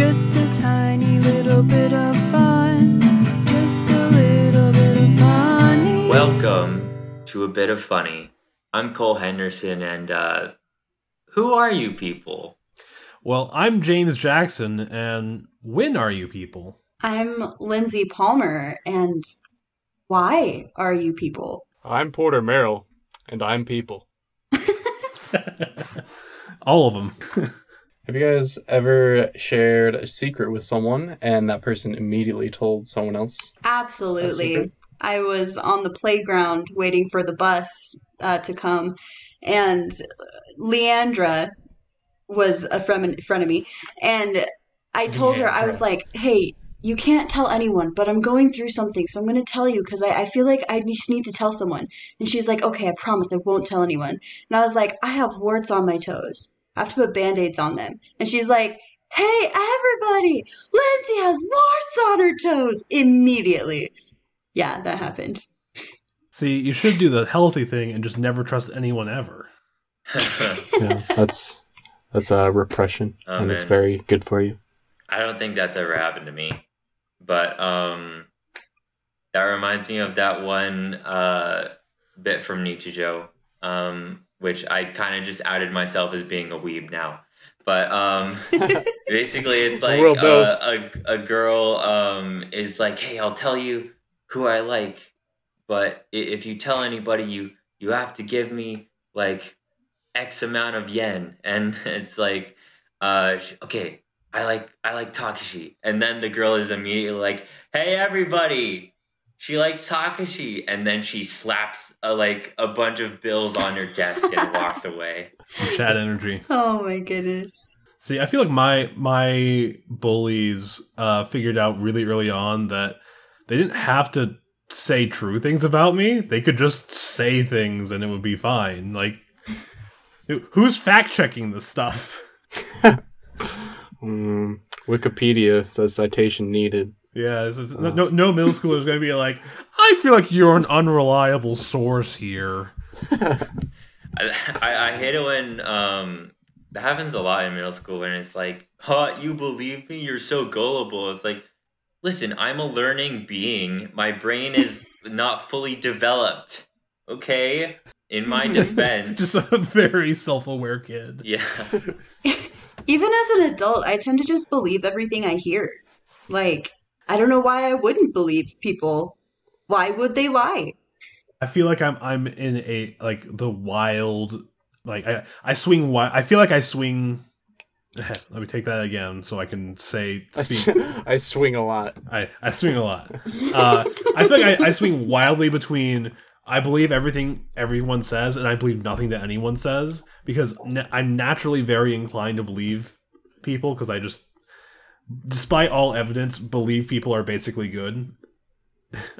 Just a tiny little bit of fun. Just a little bit of funny. Welcome to a bit of funny. I'm Cole Henderson, and uh, who are you people? Well, I'm James Jackson, and when are you people? I'm Lindsey Palmer, and why are you people? I'm Porter Merrill, and I'm people. All of them. Have you guys ever shared a secret with someone and that person immediately told someone else? Absolutely. I was on the playground waiting for the bus uh, to come, and Leandra was a friend friend of me, and I told her I was like, "Hey, you can't tell anyone, but I'm going through something, so I'm going to tell you because I, I feel like I just need to tell someone." And she's like, "Okay, I promise I won't tell anyone." And I was like, "I have warts on my toes. I have to put band-aids on them." And she's like. Hey, everybody! Lindsey has warts on her toes immediately. Yeah, that happened. See, you should do the healthy thing and just never trust anyone ever. Yeah, that's that's uh, repression, Oh, and it's very good for you. I don't think that's ever happened to me. But um that reminds me of that one uh bit from Nichijou, um, which I kind of just outed myself as being a weeb now. But um basically it's like uh, a a girl um is like, "Hey, I'll tell you who I like, but if you tell anybody you you have to give me like X amount of yen." And it's like uh okay, I like I like Takashi. And then the girl is immediately like, "Hey everybody, she likes Takashi." And then she slaps a, like a bunch of bills on her desk and walks away. Some chat energy. Oh my goodness. See, I feel like my my bullies uh, figured out really early on that they didn't have to say true things about me. They could just say things and it would be fine. Like, who's fact checking this stuff? Mm, Wikipedia says citation needed. Yeah, this is, no, no no middle schooler is going to be like, I feel like you're an unreliable source here. I, I, I hate it when um that happens a lot in middle school and it's like, huh, you believe me? You're so gullible. It's like, listen, I'm a learning being. My brain is not fully developed. Okay? In my defense. Just a very self aware kid. yeah. Even as an adult, I tend to just believe everything I hear. Like, I don't know why I wouldn't believe people. Why would they lie? I feel like I'm I'm in a like the wild like I I swing wi- I feel like I swing let me take that again so I can say I, speak s- I swing a lot. I, I swing a lot. Uh, I feel like I, I swing wildly between I believe everything everyone says and I believe nothing that anyone says because na- I'm naturally very inclined to believe people because I just, despite all evidence, believe people are basically good.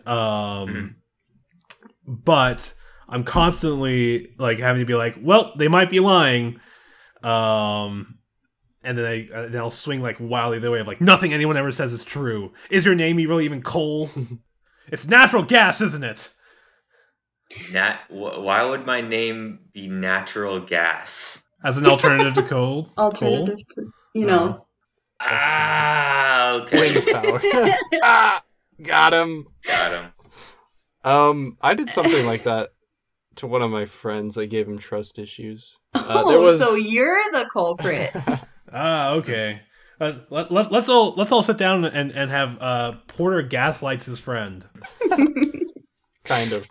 Um, but I'm constantly like having to be like, well, they might be lying. Um, and then I uh, then I'll swing like wildly the way of like nothing anyone ever says is true. Is your name really even Cole? it's natural gas, isn't it? Nat wh- why would my name be natural gas? As an alternative to coal? Alternative to, you know. Ah, okay. Wind power. ah, got him. Got him. Um, I did something like that to one of my friends. I gave him trust issues. Uh, oh, there was so you're the culprit. Ah, okay. Uh, let, let, let's all let's all sit down and and have uh, Porter gaslights his friend. kind of.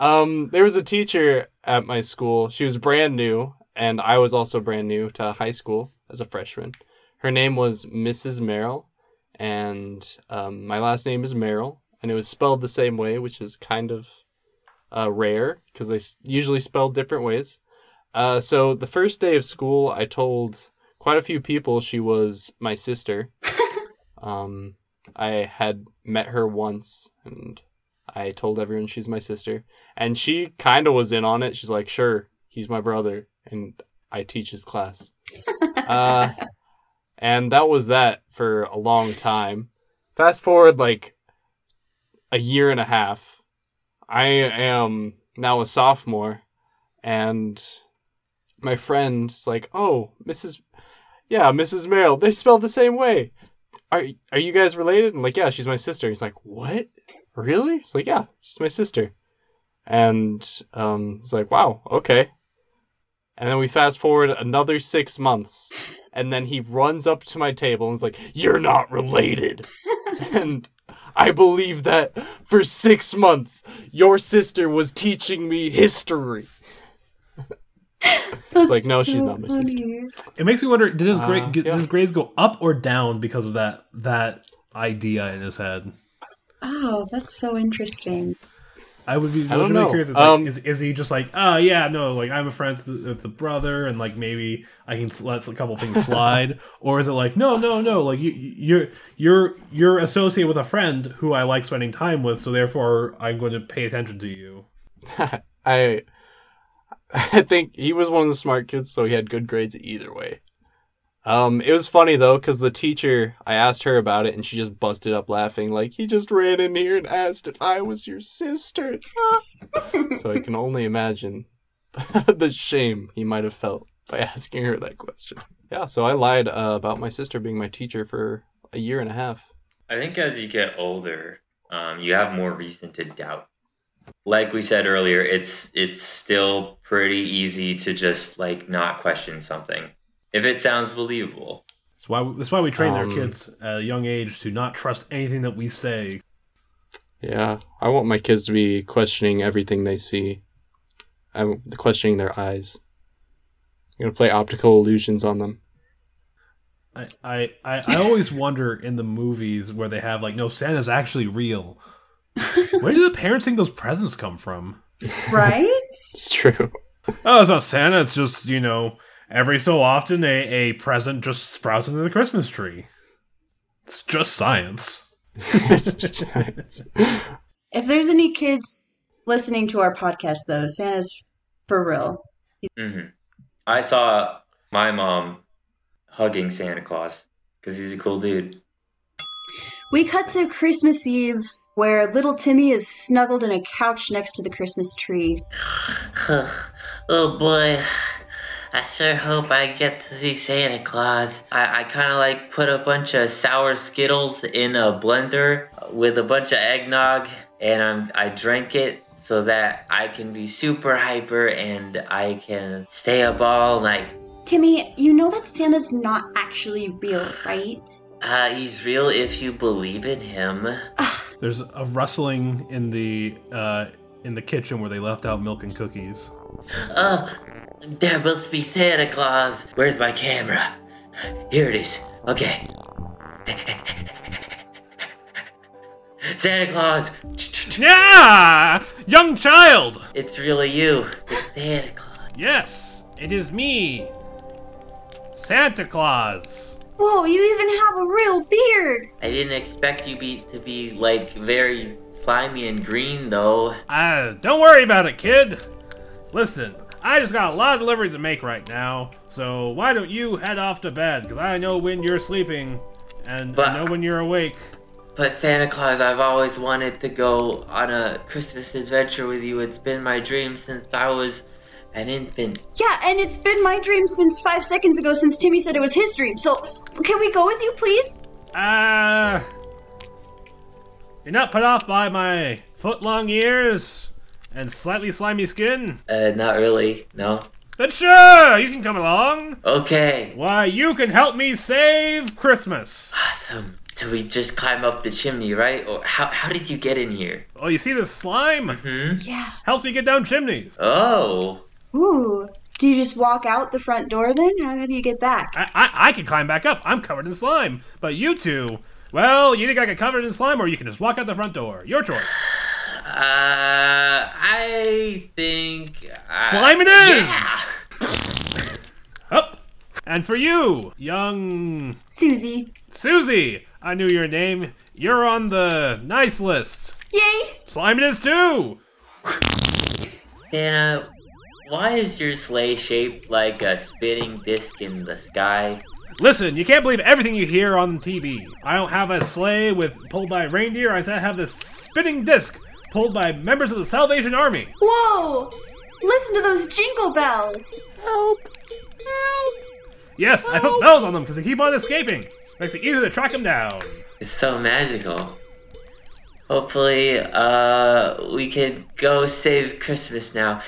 Um, there was a teacher at my school. She was brand new, and I was also brand new to high school as a freshman. Her name was Mrs. Merrill, and um, my last name is Merrill, and it was spelled the same way, which is kind of uh, rare because they s- usually spell different ways. Uh, so the first day of school, I told quite a few people she was my sister. um, I had met her once, and I told everyone she's my sister, and she kind of was in on it. She's like, "Sure, he's my brother, and I teach his class." uh, and that was that for a long time. Fast forward like a year and a half. I am now a sophomore, and my friend's like, "Oh, Mrs. Yeah, Mrs. Merrill. They spelled the same way." "Are are you guys related?" I'm like, "Yeah, she's my sister." He's like, "What? Really?" It's like, "Yeah, she's my sister." And um, it's like, "Wow, okay." And then we fast forward another six months, and then he runs up to my table and is like, "You're not related," and I believe that for six months your sister was teaching me history. That's like, no, she's not my sister. It makes me wonder: did his grade Uh, g- yeah. his grades go up or down because of that that idea in his head? Oh, that's so interesting. I would be I don't legitimately know. curious. It's like, Um, is, is he just like, oh yeah, no, like I'm a friend with the, with the brother, and like maybe I can let a couple things slide, or is it like, no, no, no, like you, you're you're you're associated with a friend who I like spending time with, so therefore I'm going to pay attention to you. I I think he was one of the smart kids, so he had good grades either way. Um, it was funny though, because the teacher, I asked her about it, and she just busted up laughing, like he just ran in here and asked if I was your sister. so I can only imagine the shame he might have felt by asking her that question. Yeah, so I lied uh, about my sister being my teacher for a year and a half. I think as you get older, um, you have more reason to doubt. Like we said earlier, it's it's still pretty easy to just like not question something if it sounds believable. That's why that's why we train our Um, kids at a young age to not trust anything that we say. Yeah, I want my kids to be questioning everything they see. I'm questioning their eyes. I'm gonna play optical illusions on them. I, I, I, I always wonder in the movies where they have like, no, Santa's actually real. Where do the parents think those presents come from? Right? It's true. Oh, it's not Santa. It's just you know, every so often a, a present just sprouts into the Christmas tree. It's just science. It's just- it's- If there's any kids listening to our podcast, though, Santa's for real. hmm I saw my mom hugging Santa Claus because he's a cool dude. We cut to Christmas Eve where little Timmy is snuggled in a couch next to the Christmas tree. oh boy. I sure hope I get to see Santa Claus. I, I kind of like put a bunch of sour Skittles in a blender with a bunch of eggnog, and I'm, I drank it so that I can be super hyper and I can stay up all night. Timmy, you know that Santa's not actually real, right? Uh, he's real if you believe in him. There's a rustling in the uh, in the kitchen where they left out milk and cookies. Oh, there must be Santa Claus. Where's my camera? Here it is. Okay. Santa Claus. Yeah, young child. It's really you. It's Santa Claus. Yes, it is me, Santa Claus. Whoa, you even have a real beard! I didn't expect you be to be like very slimy and green though. Uh, don't worry about it, kid. Listen, I just got a lot of deliveries to make right now, so why don't you head off to bed? Because I know when you're sleeping, and But- I know when you're awake. But Santa Claus, I've always wanted to go on a Christmas adventure with you. It's been my dream since I was an infant. Yeah, and it's been my dream since five seconds ago since Timmy said it was his dream, so can we go with you, please? Ah. you're not put off by my foot-long ears and slightly slimy skin? Uh, not really. No. Then sure, you can come along. Okay. Why, you can help me save Christmas. Awesome. So we just climb up the chimney, right? Or how, how did you get in here? Oh, you see this slime? Hmm? Yeah. Helps me get down chimneys. Oh. Ooh. Do you just walk out the front door then? How do you get back? I, I, I can climb back up. I'm covered in slime. But you two, well, you think I get covered in slime, or you can just walk out the front door. Your choice. Uh, I think. I- Slime it is! Yeah. Up. And for you, young Susie. Susie, I knew your name. You're on the nice list. Yay! Slime it is too. Santa, why is your sleigh shaped like a spinning disc in the sky? Listen, you can't believe everything you hear on TV. I don't have a sleigh with pulled by reindeer. I said I have this spinning disc pulled by members of the Salvation Army. Whoa! Listen to those jingle bells! Help! Help! Yes, I put bells on them because they keep on escaping. Makes it easier to track them down. It's so magical. Hopefully, uh, we can go save Christmas now.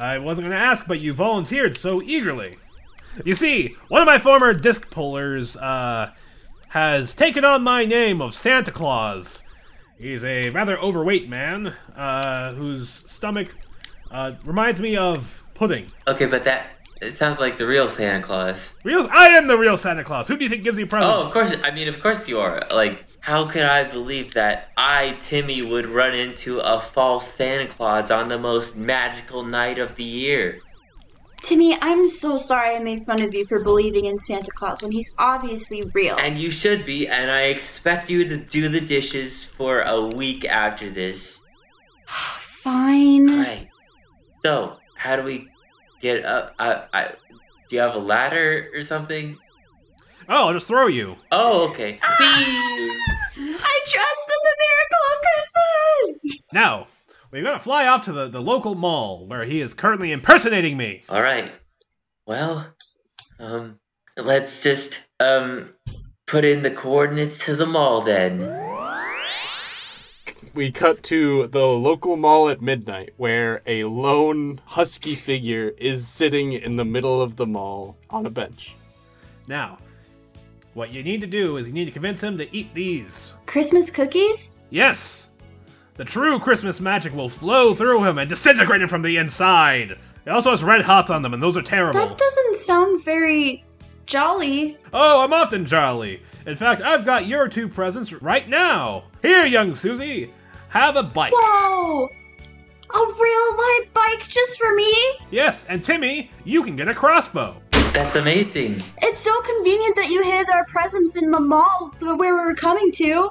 I wasn't going to ask, but you volunteered so eagerly. You see, one of my former disc pullers uh, has taken on my name of Santa Claus. He's a rather overweight man uh, whose stomach uh, reminds me of pudding. Okay, but that it sounds like the real Santa Claus. Real, I am the real Santa Claus. Who do you think gives you presents? Oh, of course. I mean, of course you are. Like, how could I believe that I, Timmy, would run into a false Santa Claus on the most magical night of the year? Timmy, I'm so sorry I made fun of you for believing in Santa Claus when he's obviously real. And you should be, and I expect you to do the dishes for a week after this. Fine. Right. So, how do we get up? I, I, do you have a ladder or something? Oh, I'll just throw you. Oh, okay. Ah! Whee! I trust in the miracle of Christmas! Now, we're going to fly off to the, the local mall where he is currently impersonating me. All right. Well, um, let's just um put in the coordinates to the mall then. We cut to the local mall at midnight where a lone husky figure is sitting in the middle of the mall on a bench. Now, what you need to do is you need to convince him to eat these. Christmas cookies? Yes! The true Christmas magic will flow through him and disintegrate him from the inside. It also has red hots on them, and those are terrible. That doesn't sound very jolly. Oh, I'm often jolly. In fact, I've got your two presents right now. Here, young Susie, have a bite. Whoa! A real life bike just for me? Yes, and Timmy, you can get a crossbow. That's amazing. It's so convenient that you hid our presents in the mall where we were coming to.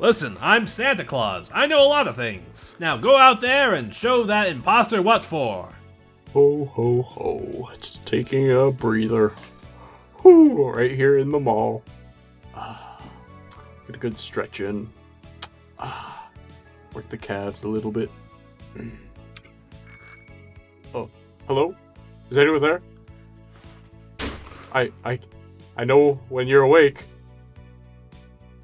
Listen, I'm Santa Claus. I know a lot of things. Now go out there and show that imposter what for. Ho ho ho. Just taking a breather. Whew, right here in the mall. Ah, get a good stretch in. Ah, work the calves a little bit. Mm. Oh, hello? Is anyone there? I I I know when you're awake.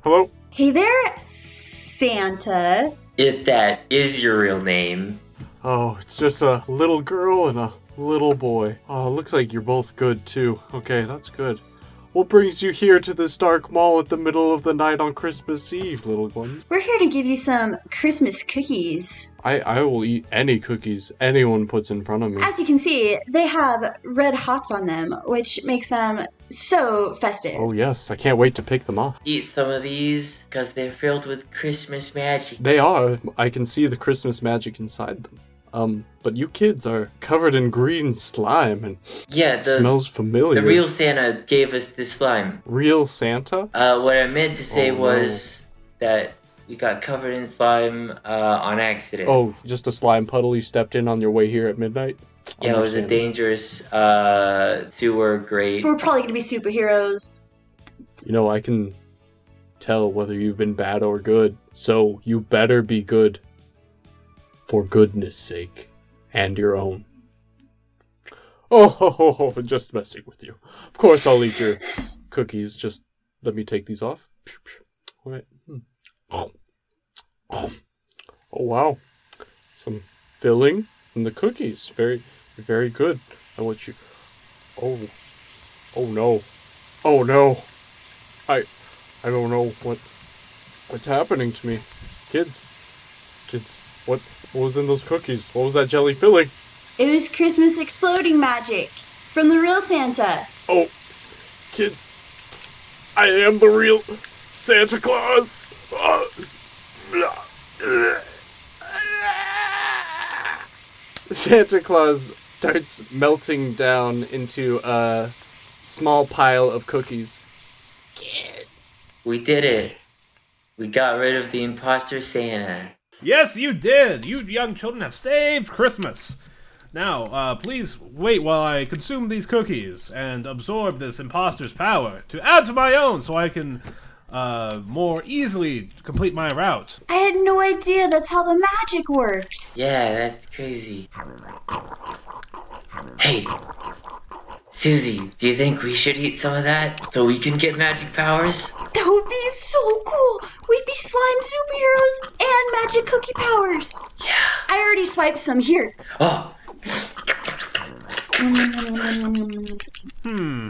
Hello? Hey there, Santa. If that is your real name. Oh, it's just a little girl and a little boy. Oh, it looks like you're both good too. Okay, that's good. What brings you here to this dark mall at the middle of the night on Christmas Eve, little one? We're here to give you some Christmas cookies. I, I will eat any cookies anyone puts in front of me. As you can see, they have red hots on them, which makes them so festive. Oh, yes, I can't wait to pick them off. Eat some of these because they're filled with Christmas magic. They are. I can see the Christmas magic inside them. Um, but you kids are covered in green slime and Yeah, it the smells familiar. the real Santa gave us this slime. Real Santa? Uh, what I meant to say Oh, no. was that we got covered in slime uh, on accident. Oh, just a slime puddle you stepped in on your way here at midnight? yeah, it was a dangerous uh, sewer grate. We're probably gonna be superheroes. You know, I can tell whether you've been bad or good, so you better be good. For goodness sake. And your own. Oh, ho, ho, ho, just messing with you. Of course I'll eat your cookies. Just let me take these off. Wait. Hmm. Oh, wow. Some filling in the cookies. Very, very good. I want you. Oh, oh no. Oh no. I I don't know what what's happening to me. Kids. Kids, what what was in those cookies? What was that jelly filling? It was Christmas exploding magic from the real Santa. Oh kids. I am the real Santa Claus. Santa Claus starts melting down into a small pile of cookies. Kids, we did it. We got rid of the imposter Santa. Yes, you did. You young children have saved Christmas. Now, uh, please wait while I consume these cookies and absorb this imposter's power to add to my own so I can uh, more easily complete my route. I had no idea that's how the magic worked. Yeah, that's crazy. Hey, Susie, do you think we should eat some of that so we can get magic powers? That would be so cool. We'd be slime superheroes and magic cookie powers. Yeah. I already swiped some here. Oh, Hmm.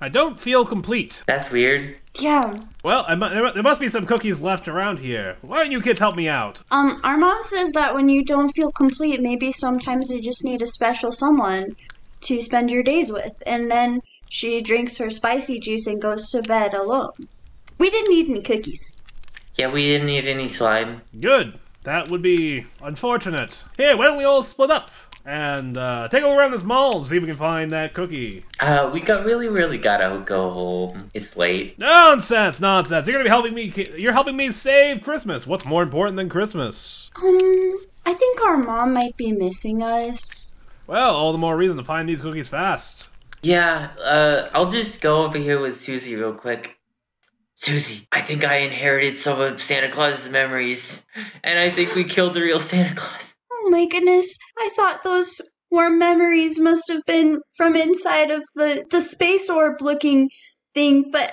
I don't feel complete. that's weird. Yeah. Well, I mu- there mu- there must be some cookies left around here. Why don't you kids help me out? Um, our mom says that when you don't feel complete, maybe sometimes you just need a special someone to spend your days with. And then she drinks her spicy juice and goes to bed alone. We didn't eat any cookies. Yeah, we didn't eat any slime. Good. That would be unfortunate. Here, why don't we all split up and uh, take a look around this mall and see if we can find that cookie? Uh, we got really, really gotta go home. It's late. Nonsense, nonsense. You're gonna be helping me. You're helping me save Christmas. What's more important than Christmas? Um, I think our mom might be missing us. Well, all the more reason to find these cookies fast. Yeah, uh, I'll just go over here with Susie real quick. Susie, I think I inherited some of Santa Claus's memories, and I think we killed the real Santa Claus. Oh my goodness, I thought those warm memories must have been from inside of the, the space orb looking thing, but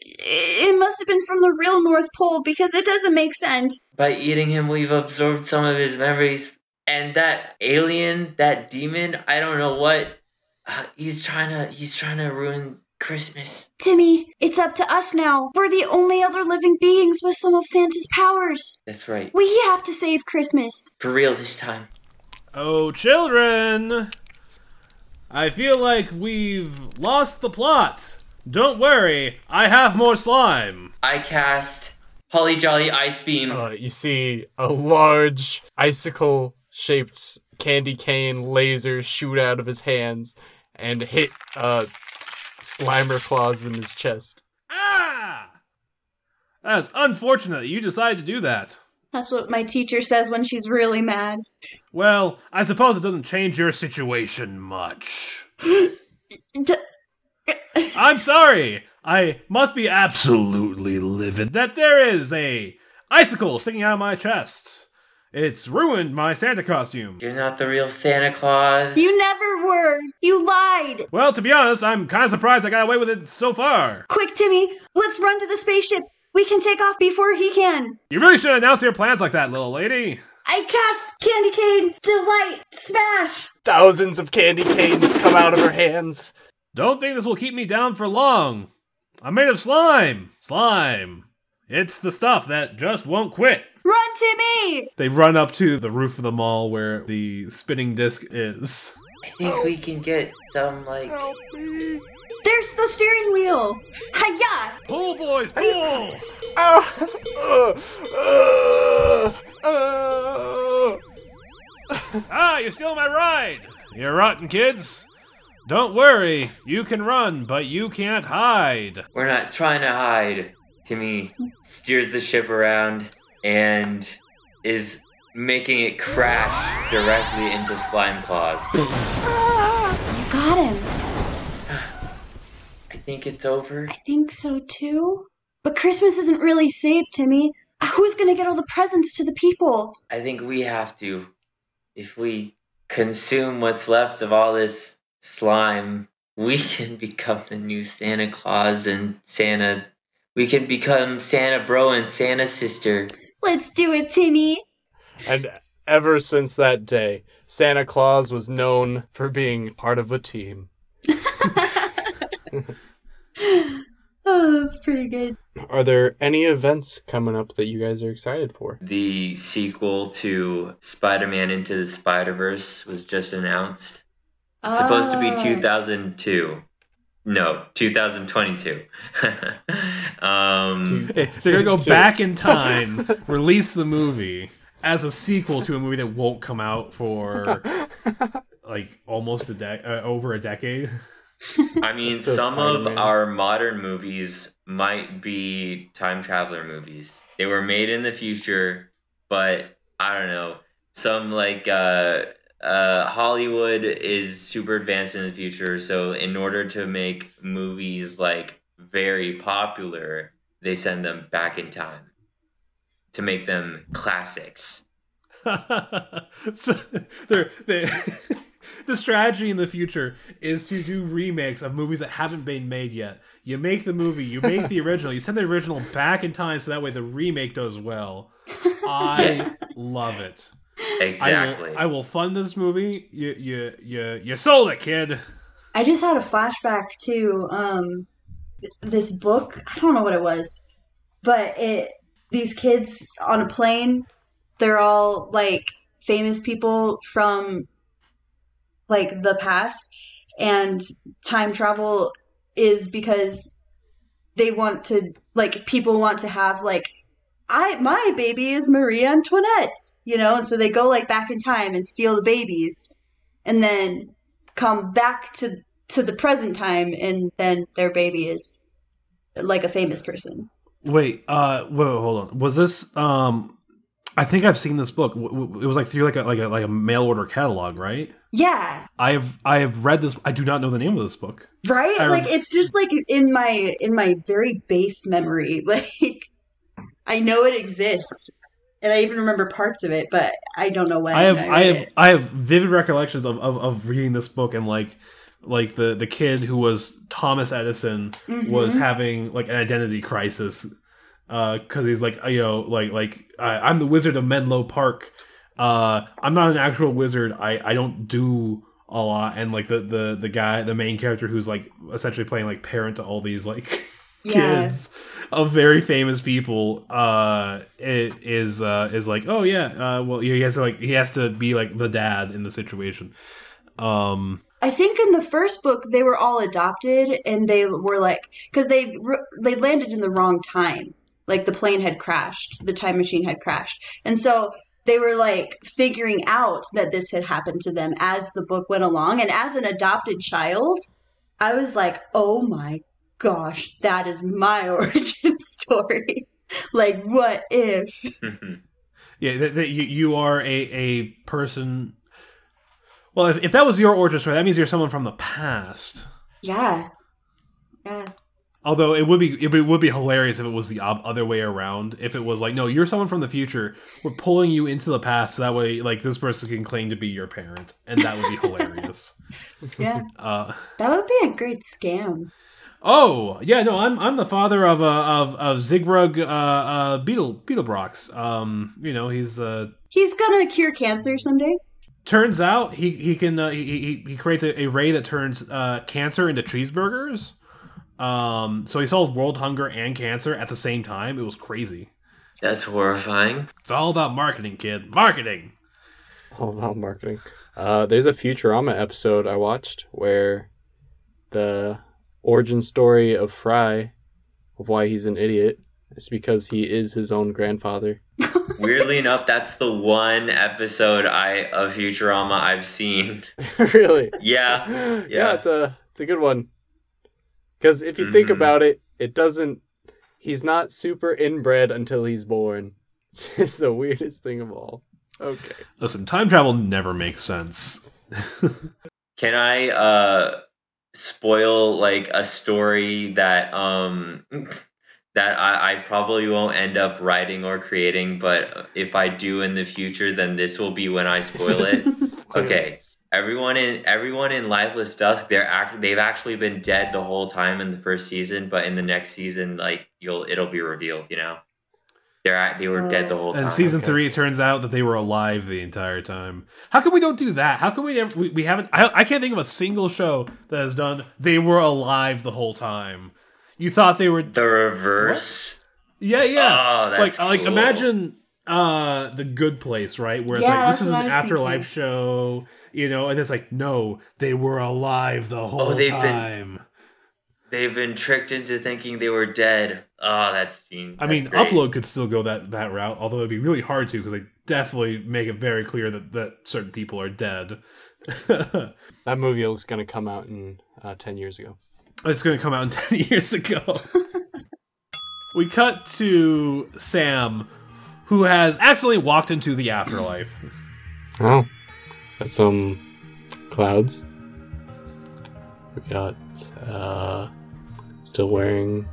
it must have been from the real North Pole because it doesn't make sense. By eating him, we've absorbed some of his memories. And that alien, that demon, I don't know what. Uh, he's trying to. He's trying to ruin Christmas. Timmy, it's up to us now. We're the only other living beings with some of Santa's powers. That's right. We have to save Christmas. For real this time. Oh, children! I feel like we've lost the plot. Don't worry, I have more slime. I cast Holly Jolly Ice Beam. Uh, you see a large icicle shaped candy cane laser shoot out of his hands and hit uh, Slimer claws in his chest. Ah! That's unfortunate that you decided to do that. That's what my teacher says when she's really mad. Well, I suppose it doesn't change your situation much. D- I'm sorry. I must be absolutely livid that there is a icicle sticking out of my chest. It's ruined my Santa costume. You're not the real Santa Claus. you never were. You lied. Well, to be honest, I'm kind of surprised I got away with it so far. Quick, Timmy, let's run to the spaceship. We can take off before he can. You really should announce your plans like that, little lady. I cast Candy Cane, Delight, Smash. Thousands of candy canes come out of her hands. Don't think this will keep me down for long. I'm made of slime. Slime. It's the stuff that just won't quit. Run, Timmy! They run up to the roof of the mall where the spinning disc is. I think we can get some, like. There's the steering wheel. Hiya! Pull, boys, pull! Ah! Uh, uh, uh. ah, you're stealing my ride! You're rotten, kids. Don't worry, you can run, but you can't hide. We're not trying to hide. Timmy steers the ship around and is making it crash directly into Slime Claws. You got him. I think it's over. I think so too. But Christmas isn't really saved, Timmy. Who's gonna get all the presents to the people? I think we have to. If we consume what's left of all this slime, we can become the new Santa Claus and Santa. We can become Santa Bro and Santa Sister. Let's do it, Timmy. And ever since that day, Santa Claus was known for being part of a team. Oh, that's pretty good. Are there any events coming up that you guys are excited for? The sequel to Spider Man Into the Spider Verse was just announced. It's supposed to be Ah. 2002. No, 2022. Hey, They're gonna go Two. back in time, release the movie as a sequel to a movie that won't come out for like almost a de- uh, over a decade. I mean, So some of Spider-Man. our modern movies might be time traveler movies. They were made in the future, but I don't know. Some like uh, uh, Hollywood is super advanced in the future, so in order to make movies like very popular, they send them back in time to make them classics. so they're, they the strategy in the future is to do remakes of movies that haven't been made yet. You make the movie, you make the original, you send the original back in time so that way the remake does well. I love it. Exactly. I will, I will fund this movie. You you you you sold it, kid. I just had a flashback to um th- this book. I don't know what it was, but it these kids on a plane. They're all like famous people from like the past, and time travel is because they want to like people want to have like I my baby is Marie Antoinette, you know, and so they go like back in time and steal the babies, and then come back to to the present time, and then their baby is like a famous person. Wait, uh, wait, hold on. Was this? Um, I think I've seen this book. It was like through like a like a like a mail order catalog, right? Yeah, I have I have read this. I do not know the name of this book. right. I like rem- it's just like in my in my very base memory. Like I know it exists, and I even remember parts of it, but I don't know when. I have read I have it. I have vivid recollections of, of, of reading this book and like like the the kid who was Thomas Edison was Mhm. having like an identity crisis because he's like you know like like I, I'm the Wizard of Menlo Park. Uh, I'm not an actual wizard. I I don't do a lot and like the the the guy the main character who's like essentially playing like parent to all these like Yeah. kids of very famous people uh it is uh is like oh yeah uh well he has to like he has to be like the dad in the situation um I think in the first book they were all adopted, and they were like because they they landed in the wrong time. Like the plane had crashed, the time machine had crashed, and so they were like figuring out that this had happened to them as the book went along. And as an adopted child, I was like, "Oh my gosh, that is my origin story." like, what if? yeah that, that you, you are a a person well if, if that was your origin story that means you're someone from the past Yeah, yeah. although it would be it would- would be hilarious if it was the other way around if it was like no you're someone from the future we're pulling you into the past so that way like this person can claim to be your parent and that would be hilarious Yeah, uh that would be a great scam. Oh yeah, no, I'm I'm the father of uh, of of Zigrug uh, uh, Beetle Beetlebrox. Um, you know he's uh, He's gonna cure cancer someday. Turns out he he can uh, he, he he creates a, a ray that turns uh, cancer into cheeseburgers. Um, so he solves world hunger and cancer at the same time. It was crazy. That's horrifying. It's all about marketing, kid. Marketing. All about marketing. Uh, there's a Futurama episode I watched where the origin story of Fry, of why he's an idiot, is because he is his own grandfather. Weirdly enough, that's the one episode I of Futurama I've seen. really? Yeah, yeah, Yeah. it's a it's a good one. Because if you think Mhm. about it, it doesn't. He's not super inbred until he's born. It's the weirdest thing of all. Okay. Listen, time travel never makes sense. Can I uh spoil like a story that um that I, I probably won't end up writing or creating, but if I do in the future, then this will be when I spoil it. Okay. everyone in everyone in Lifeless Dusk, they're act they've actually been dead the whole time in the first season, but in the next season, like you'll it'll be revealed, you know. They're act- they were dead the whole time. And season okay. three, it turns out that they were alive the entire time. How come we don't do that? How come we never, we, we haven't? I, I can't think of a single show that has done. They were alive the whole time. You thought they were? the reverse. Yeah, yeah. Oh, that's like, like imagine uh the Good Place, right? Where it's Yeah, like this is an I afterlife show, you know, and it's like no, they were alive the whole Oh, they've been- time. They've been tricked into thinking they were dead. Oh, that's gene. I that's mean, great. Upload could still go that that route, although it'd be really hard to because they definitely make it very clear that that certain people are dead. That movie was going to come out in uh, 10 years ago. It's going to come out in 10 years ago. we cut to Sam, who has accidentally walked into the afterlife. Oh. Got some clouds. We got uh still wearing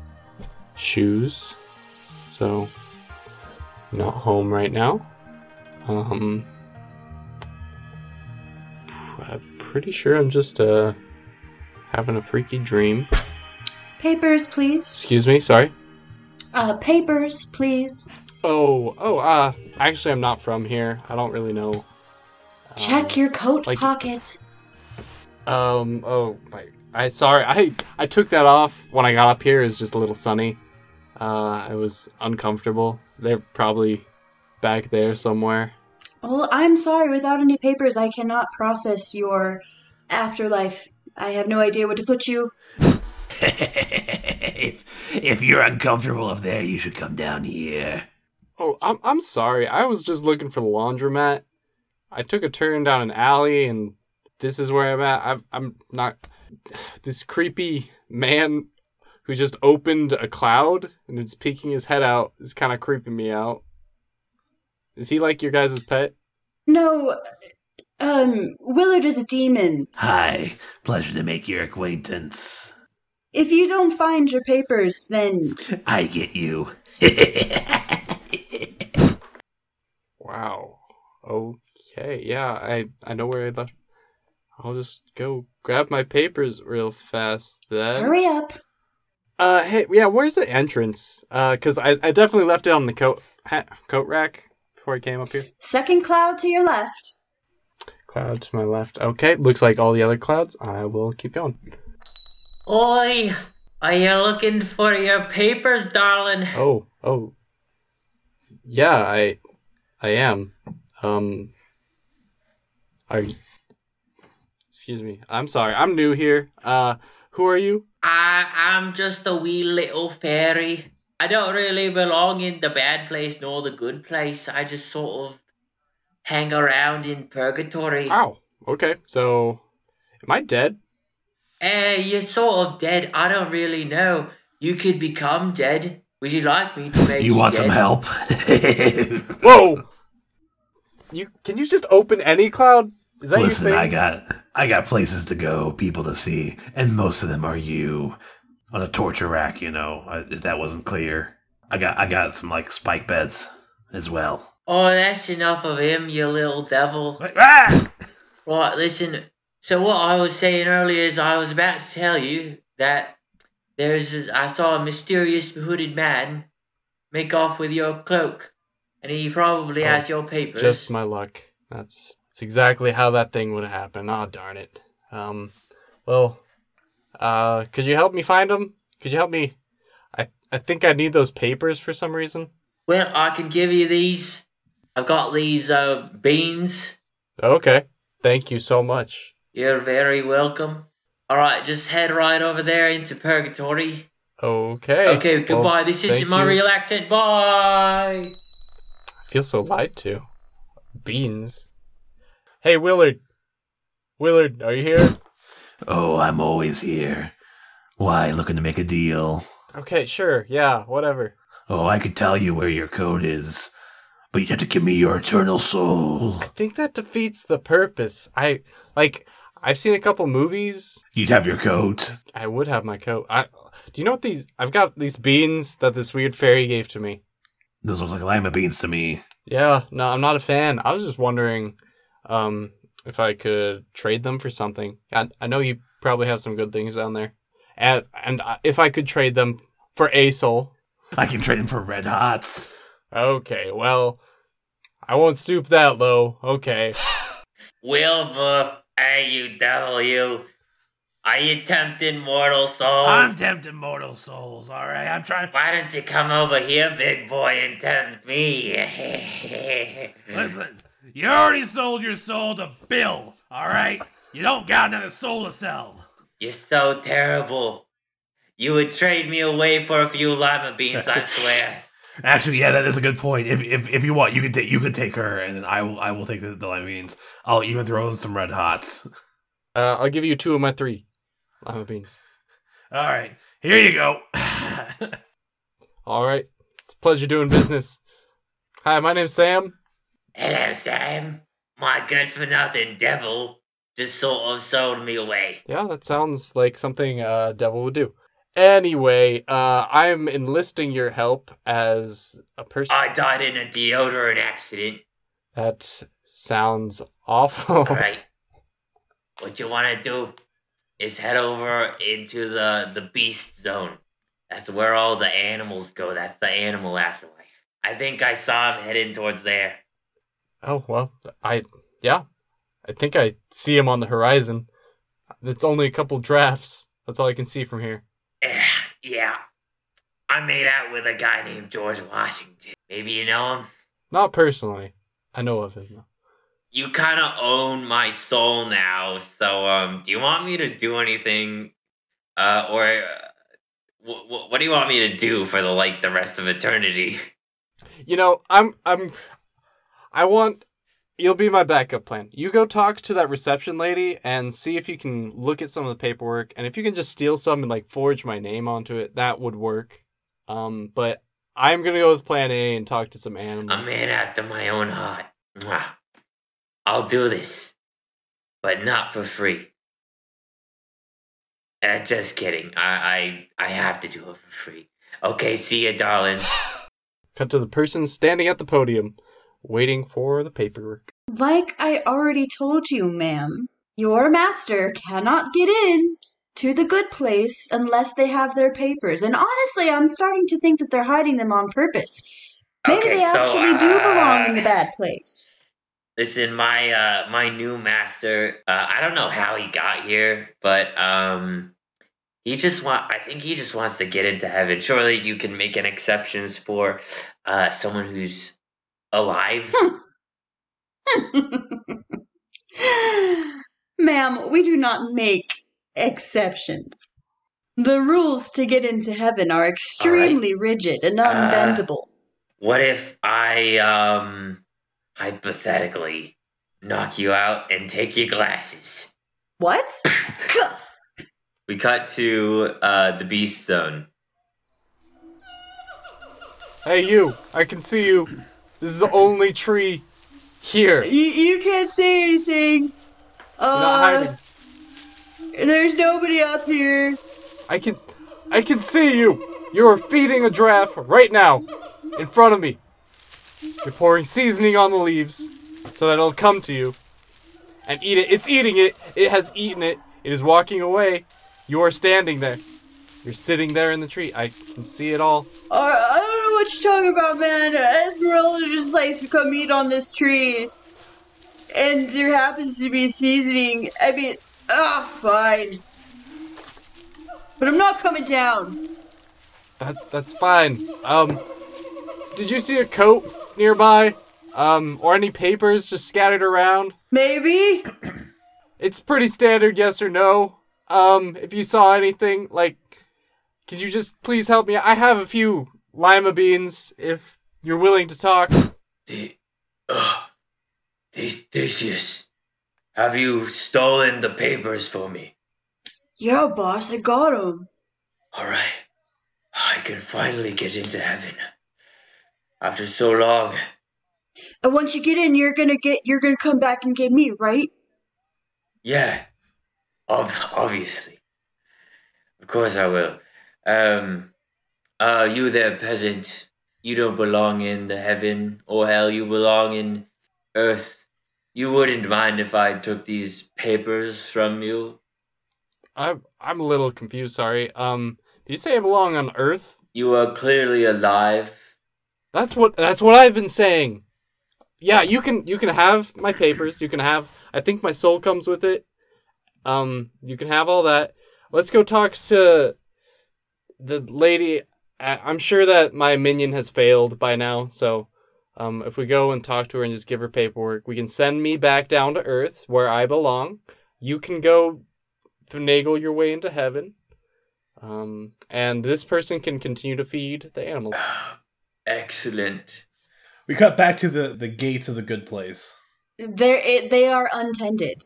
shoes. So not home right now. Um pr- pretty sure I'm just uh having a freaky dream. Papers, please. Excuse me, sorry. Uh, papers, please. Oh, oh, uh, actually, I'm not from here. I don't really know. Check your coat like- pocket. Um, oh, my, I sorry, I I took that off when I got up here. It was just a little sunny. Uh, I was uncomfortable. They're probably back there somewhere. Well, I'm sorry. Without any papers, I cannot process your afterlife. I have no idea what to put you. if, if you're uncomfortable up there, you should come down here. Oh, I'm I'm sorry. I was just looking for the laundromat. I took a turn down an alley, and this is where I'm at. I've, I'm not this creepy man who just opened a cloud and is peeking his head out is kind of creeping me out. Is he like your guys' pet? No, um, Willard is a demon. Hi, pleasure to make your acquaintance. If you don't find your papers, then I get you. Wow. Okay. Yeah, I I know where I left. I'll just go grab my papers real fast then. hurry up. Uh, hey, yeah, where's the entrance? Uh, cause I, I definitely left it on the coat ha- coat rack before I came up here. Second cloud to your left. Cloud to my left. Okay, looks like all the other clouds. I will keep going. Oi! Are you looking for your papers, darling? Oh, oh, yeah, I, I am. Um, are you? Excuse me. I'm sorry. I'm new here. Uh, who are you? I, I'm just a wee little fairy. I don't really belong in the bad place nor the good place. I just sort of hang around in purgatory. Ow. Okay, so, am I dead? Eh, you're sort of dead. I don't really know. You could become dead. Would you like me to make you You want some help? Whoa! You can you just open any cloud? Is that Listen, your I got I got places to go, people to see, and most of them are you on a torture rack. You know, uh, if that wasn't clear, I got I got some like spike beds as well. Oh, that's enough of him, you little devil. Ah! Right, listen. So what I was saying earlier is I was about to tell you that there's this, I saw a mysterious hooded man make off with your cloak, and he probably Oh, has your papers. Just my luck. That's that's exactly how that thing would happen. Oh darn it. Um, well, uh, could you help me find them? Could you help me? I I think I need those papers for some reason. Well, I can give you these. I've got these uh, beans. Okay, thank you so much. You're very welcome. All right, just head right over there into purgatory. Okay. Okay, well, goodbye. this isn't my you. real accent. Bye. I feel so lied to. Beans. Hey Willard. Willard, are you here? Oh, I'm always here. Why, looking to make a deal? Okay, sure. Yeah, whatever. Oh, I could tell you where your code is, but you have to give me your eternal soul. I think that defeats the purpose. I like I've seen a couple movies. You'd have your coat. I would have my coat. I do you know what these I've got these beans that this weird fairy gave to me. Those look like lima beans to me. Yeah, no, I'm not a fan. I was just wondering um if I could trade them for something. I, I know you probably have some good things down there. And and if I could trade them for a soul. I can trade them for red hots. Okay, well, I won't stoop that low. Okay. Wilbur, hey you devil, you. Are you tempting mortal souls? I'm tempting mortal souls, alright? I'm trying. Why don't you come over here, big boy, and tempt me? Listen, you already sold your soul to Bill, alright? You don't got another soul to sell. You're so terrible. You would trade me away for a few lima beans, I swear. Actually, yeah, that is a good point. If if, if you want, you could take you could take her, and then I will I will take the, the lima beans. I'll even throw in some red hots. Uh, I'll give you two of my three lima beans. All right, here you go. All right. It's a pleasure doing business. Hi, my name's Sam. Hello, Sam. My good for nothing devil just sort of sold me away. Yeah, that sounds like something uh devil would do. Anyway, uh I'm enlisting your help as a person I died in a deodorant accident. that sounds awful. Alright. what you want to do is head over into the the beast zone. That's where all the animals go. That's the animal afterlife. I think I saw him heading towards there. Oh well, I yeah, I think I see him on the horizon. It's only a couple drafts. That's all I can see from here. Eh, yeah. I made out with a guy named George Washington. Maybe you know him? Not personally. I know of him. You kind of own my soul now, so um, do you want me to do anything, uh, or uh, wh- wh- what do you want me to do for the like the rest of eternity? You know, I'm I'm I want you'll be my backup plan. You go talk to that reception lady and see if you can look at some of the paperwork and if you can just steal some and like forge my name onto it, that would work. Um but I'm going to go with plan A and talk to some animals. A man after my own heart. Mwah. I'll do this, but not for free. Uh, just kidding. I, I I have to do it for free. Okay, see ya, darling. Cut to the person standing at the podium waiting for the paperwork. Like I already told you, ma'am, your master cannot get in to the good place unless they have their papers. And honestly, I'm starting to think that they're hiding them on purpose. Maybe Okay, they so, actually do belong in the uh, bad place. Listen, my uh my new master, uh, I don't know how he got here, but um he just want I think he just wants to get into heaven. Surely you can make an exceptions for uh someone who's alive. Ma'am, we do not make exceptions. The rules to get into heaven are extremely rigid and Uh, unbendable. what if I um hypothetically knock you out and take your glasses? what? We cut to uh the beast zone. Hey you, I can see you. This is the only tree here. You, you can't say anything. Uh, hiding. there's nobody up here. I can I can see you. You are feeding a giraffe right now in front of me. You're pouring seasoning on the leaves so that it'll come to you and eat it. It's eating it. It has eaten it. It is walking away. You are standing there. You're sitting there in the tree. I can see it all. Don't know what you're talking about, man. Esmeralda just likes to come eat on this tree. And there happens to be seasoning. I mean, ah, fine. But I'm not coming down. That that's fine. Um did you see a coat nearby? Um or any papers just scattered around? Maybe? It's pretty standard yes or no. Um if you saw anything like could you just please help me? I have a few lima beans if you're willing to talk. The, uh, The- Theseus, have you stolen the papers for me? Yeah, boss, I got him. All right, I can finally get into heaven. After so long, And once you get in, you're gonna get, you're gonna come back and get me, right? yeah, ob- obviously, of course I will. Um, uh, you there, peasant, you don't belong in the heaven or hell. You belong in earth. You wouldn't mind if I took these papers from you. I'm I'm a little confused, sorry. Um did you say I belong on Earth? You are clearly alive. That's what that's what I've been saying. Yeah, you can you can have my papers. You can have I think my soul comes with it. Um you can have all that. Let's go talk to the lady. I- I'm sure that my minion has failed by now, so um if we go and talk to her and just give her paperwork, we can send me back down to earth where I belong. You can go finagle your way into heaven. Um and this person can continue to feed the animals. Excellent. We cut back to the, the gates of the good place. They're, it, they are untended.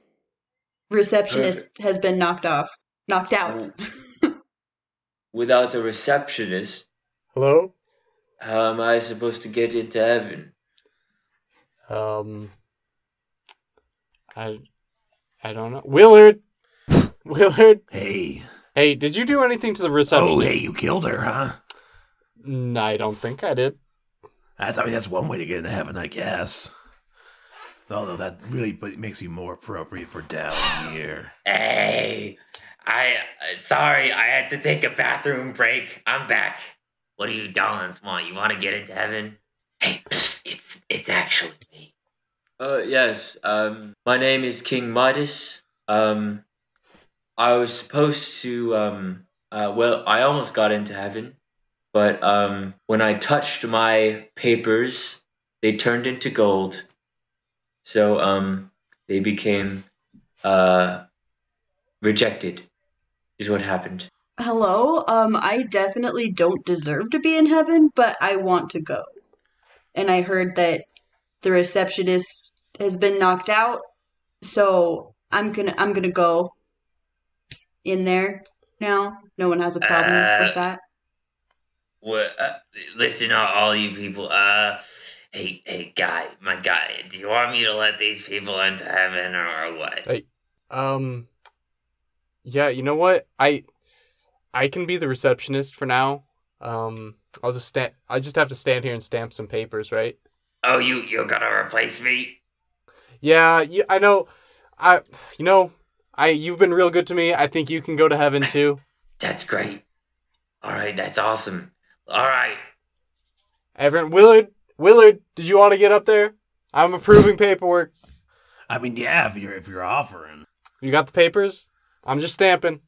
Receptionist has been knocked off. Knocked out. Without a receptionist, Hello? how am I supposed to get into heaven? Um, I, I don't know. Willard, Willard. Hey. Hey, did you do anything to the receptionist? Oh, hey, you killed her, huh? Mm, I don't think I did. That's I mean that's one way to get into heaven, I guess. Although that really makes you more appropriate for down here. Hey, I uh, sorry, I had to take a bathroom break. I'm back. What do you darlings want? You want to get into heaven? Hey, psst, it's it's actually me. Uh, yes. Um, my name is King Midas. Um, I was supposed to um, uh, well, I almost got into heaven, but um, when I touched my papers, they turned into gold. So um, they became uh rejected is what happened. Hello? Um, I definitely don't deserve to be in heaven, but I want to go. And I heard that the receptionist has been knocked out, so I'm gonna I'm gonna go in there now. No one has a problem Uh, with that. What? Uh, listen, all, all you people. Uh, hey, hey, guy, my guy. Do you want me to let these people into heaven or what? Hey. Um Yeah, you know what? I I can be the receptionist for now. Um I'll just stand I just have to stand here and stamp some papers, right? Oh, you you're gonna replace me? Yeah, you, I know I you know, I you've been real good to me. I think you can go to heaven too. That's great. All right, that's awesome. All right. Everyone Willard, Willard, did you want to get up there? I'm approving paperwork. I mean, yeah, if you're if you're offering. You got the papers? I'm just stamping.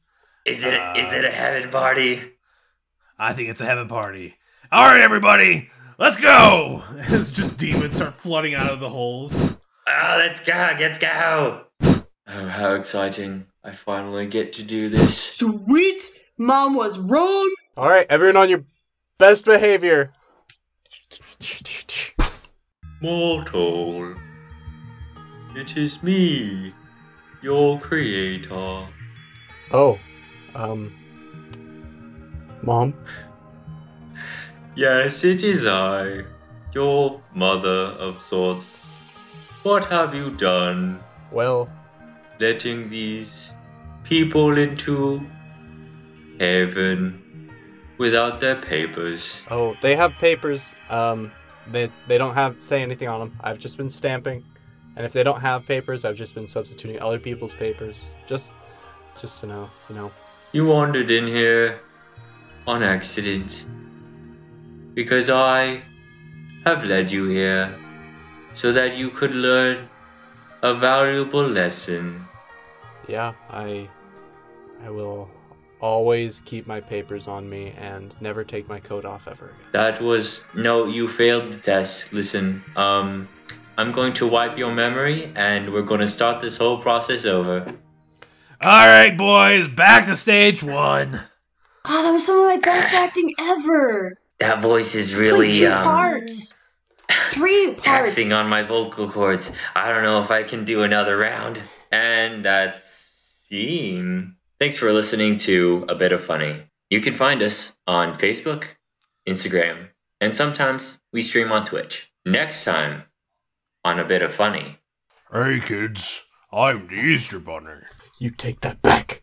Is it a, is it a uh, heaven party? I think it's a heaven party. All right, everybody, let's go. As just demons start flooding out of the holes. Oh, let's go. Let's go. Oh, how exciting! I finally get to do this. Sweet! Mom was wrong! All right, everyone on your best behavior. Mortal, it is me, your creator. Oh. Um Mom? Yes, it is I, your mother of sorts. What have you done, Well, letting these people into heaven without their papers? oh, they have papers. Um they they don't have say anything on them. I've just been stamping. And if they don't have papers, I've just been substituting other people's papers. Just just to know, you know. You wandered in here on accident because I have led you here so that you could learn a valuable lesson. Yeah, I I will always keep my papers on me and never take my coat off ever again. That was no, you failed the test. Listen, um, I'm going to wipe your memory and we're going to start this whole process over. All right, boys, back to stage one. Oh, that was some of my best acting ever! That voice is Played really two um, parts! Three parts! taxing on my vocal cords. I don't know if I can do another round. And that's scene. Thanks for listening to A Bit of Funny. You can find us on Facebook, Instagram, and sometimes we stream on Twitch. Next time on A Bit of Funny. Hey, kids, I'm the Easter Bunny. You take that back.